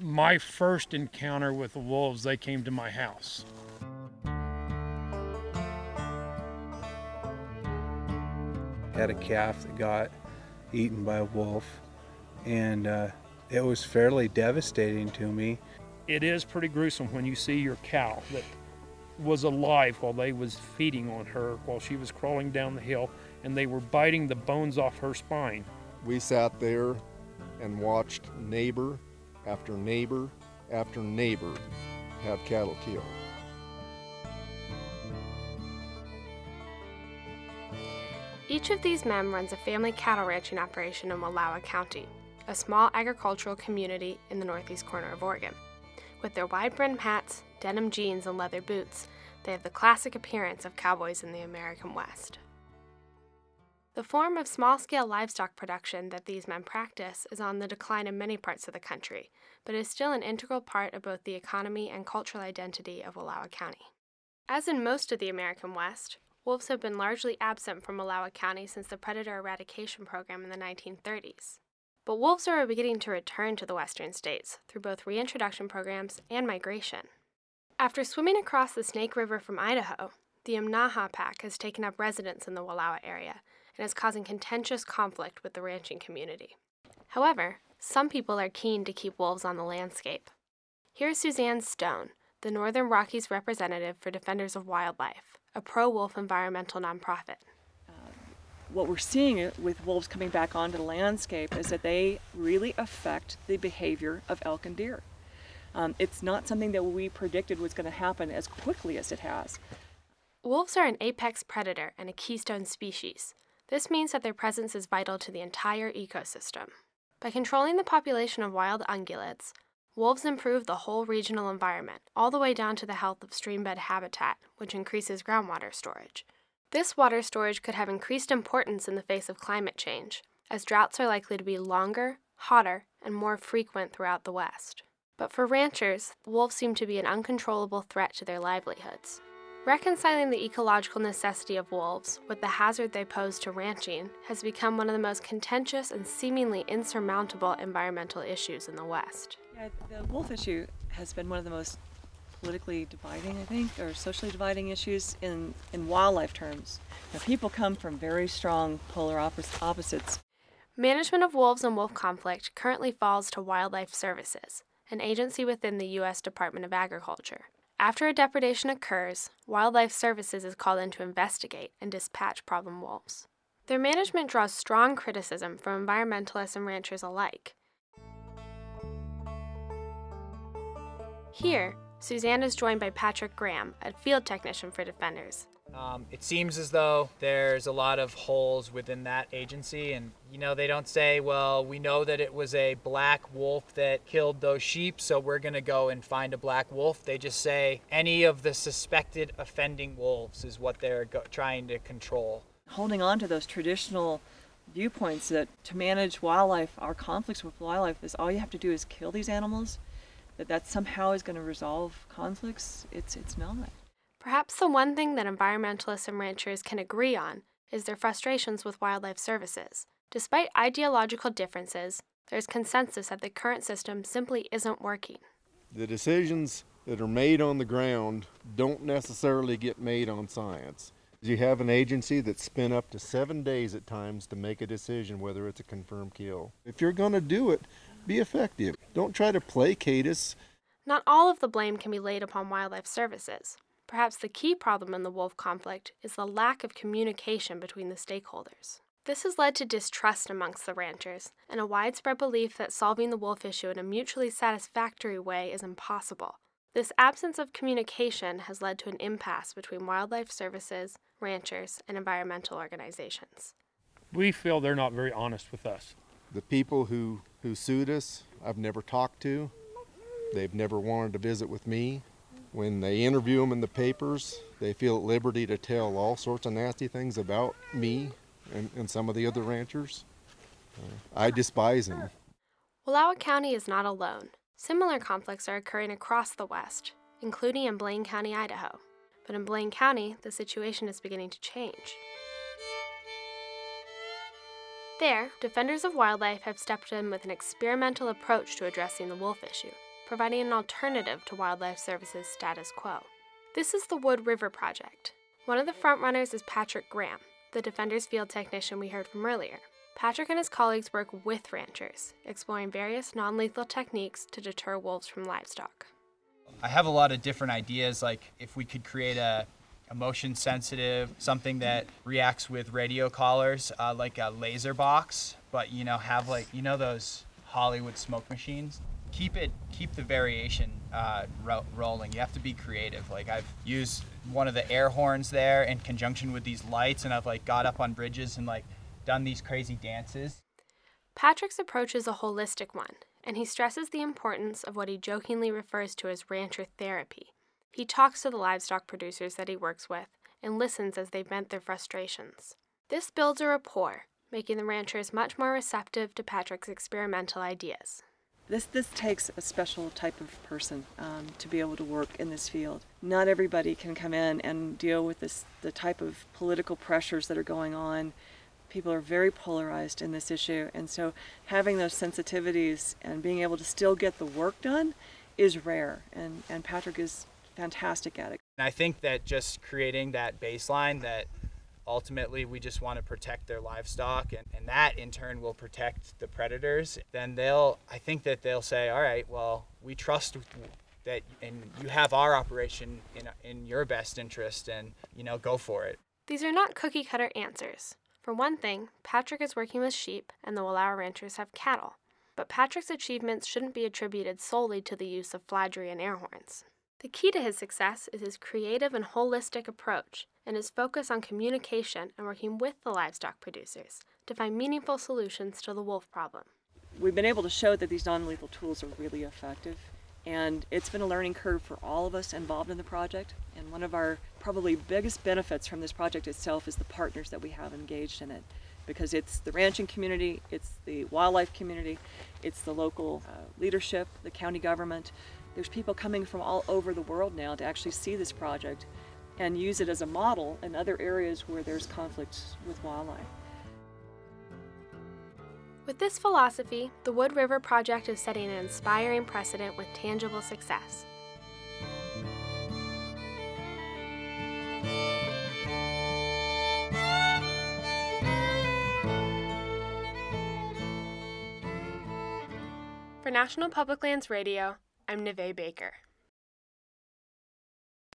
my first encounter with the wolves, they came to my house. Had a calf that got eaten by a wolf, and uh, it was fairly devastating to me. It is pretty gruesome when you see your cow that was alive while they was feeding on her while she was crawling down the hill and they were biting the bones off her spine. We sat there and watched neighbor after neighbor after neighbor have cattle killed. Each of these men runs a family cattle ranching operation in Wallowa County, a small agricultural community in the northeast corner of Oregon. With their wide brimmed hats, denim jeans, and leather boots, they have the classic appearance of cowboys in the American West. The form of small scale livestock production that these men practice is on the decline in many parts of the country, but is still an integral part of both the economy and cultural identity of Wallowa County. As in most of the American West, wolves have been largely absent from Wallowa County since the predator eradication program in the 1930s. But wolves are beginning to return to the western states through both reintroduction programs and migration. After swimming across the Snake River from Idaho, the Imnaha pack has taken up residence in the Wallowa area and is causing contentious conflict with the ranching community. However, some people are keen to keep wolves on the landscape. Here's Suzanne Stone, the Northern Rockies representative for Defenders of Wildlife, a pro wolf environmental nonprofit what we're seeing with wolves coming back onto the landscape is that they really affect the behavior of elk and deer. Um, it's not something that we predicted was going to happen as quickly as it has. Wolves are an apex predator and a keystone species. This means that their presence is vital to the entire ecosystem. By controlling the population of wild ungulates, wolves improve the whole regional environment, all the way down to the health of streambed habitat, which increases groundwater storage. This water storage could have increased importance in the face of climate change, as droughts are likely to be longer, hotter, and more frequent throughout the West. But for ranchers, wolves seem to be an uncontrollable threat to their livelihoods. Reconciling the ecological necessity of wolves with the hazard they pose to ranching has become one of the most contentious and seemingly insurmountable environmental issues in the West. Yeah, the wolf issue has been one of the most politically dividing, I think, or socially dividing issues in, in wildlife terms. Now, people come from very strong polar opposites. Management of wolves and wolf conflict currently falls to Wildlife Services, an agency within the U.S. Department of Agriculture. After a depredation occurs, Wildlife Services is called in to investigate and dispatch problem wolves. Their management draws strong criticism from environmentalists and ranchers alike. Here, Suzanne is joined by Patrick Graham, a field technician for Defenders. Um, it seems as though there's a lot of holes within that agency, and you know, they don't say, well, we know that it was a black wolf that killed those sheep, so we're going to go and find a black wolf. They just say any of the suspected offending wolves is what they're go- trying to control. Holding on to those traditional viewpoints that to manage wildlife, our conflicts with wildlife, is all you have to do is kill these animals that that somehow is going to resolve conflicts, it's, it's not. Perhaps the one thing that environmentalists and ranchers can agree on is their frustrations with wildlife services. Despite ideological differences, there's consensus that the current system simply isn't working. The decisions that are made on the ground don't necessarily get made on science. You have an agency that's spent up to seven days at times to make a decision whether it's a confirmed kill. If you're going to do it, be effective. Don't try to placate us. Not all of the blame can be laid upon wildlife services. Perhaps the key problem in the wolf conflict is the lack of communication between the stakeholders. This has led to distrust amongst the ranchers and a widespread belief that solving the wolf issue in a mutually satisfactory way is impossible. This absence of communication has led to an impasse between wildlife services, ranchers, and environmental organizations. We feel they're not very honest with us. The people who, who sued us, I've never talked to. They've never wanted to visit with me. When they interview them in the papers, they feel at liberty to tell all sorts of nasty things about me and, and some of the other ranchers. Uh, I despise them. Wallowa County is not alone. Similar conflicts are occurring across the West, including in Blaine County, Idaho. But in Blaine County, the situation is beginning to change. There, defenders of wildlife have stepped in with an experimental approach to addressing the wolf issue. Providing an alternative to Wildlife Service's status quo. This is the Wood River Project. One of the frontrunners is Patrick Graham, the Defenders field technician we heard from earlier. Patrick and his colleagues work with ranchers, exploring various non lethal techniques to deter wolves from livestock. I have a lot of different ideas, like if we could create a, motion sensitive, something that reacts with radio collars, uh, like a laser box, but you know, have like, you know, those Hollywood smoke machines? Keep it, keep the variation uh, ro- rolling. You have to be creative. Like I've used one of the air horns there in conjunction with these lights, and I've like got up on bridges and like done these crazy dances. Patrick's approach is a holistic one, and he stresses the importance of what he jokingly refers to as rancher therapy. He talks to the livestock producers that he works with and listens as they vent their frustrations. This builds a rapport, making the ranchers much more receptive to Patrick's experimental ideas. This, this takes a special type of person um, to be able to work in this field. Not everybody can come in and deal with this, the type of political pressures that are going on people are very polarized in this issue and so having those sensitivities and being able to still get the work done is rare and, and patrick is fantastic at it and i think that just creating that baseline that ultimately we just want to protect their livestock and, and that in turn will protect the predators then they'll i think that they'll say all right well we trust that and you have our operation in, in your best interest and you know go for it these are not cookie cutter answers for one thing, Patrick is working with sheep, and the Wallowa ranchers have cattle. But Patrick's achievements shouldn't be attributed solely to the use of fladry and air horns. The key to his success is his creative and holistic approach and his focus on communication and working with the livestock producers to find meaningful solutions to the wolf problem. We've been able to show that these non lethal tools are really effective and it's been a learning curve for all of us involved in the project. And one of our probably biggest benefits from this project itself is the partners that we have engaged in it. Because it's the ranching community, it's the wildlife community, it's the local uh, leadership, the county government. There's people coming from all over the world now to actually see this project and use it as a model in other areas where there's conflicts with wildlife. With this philosophy, the Wood River Project is setting an inspiring precedent with tangible success. For National Public Lands Radio, I'm Neve Baker.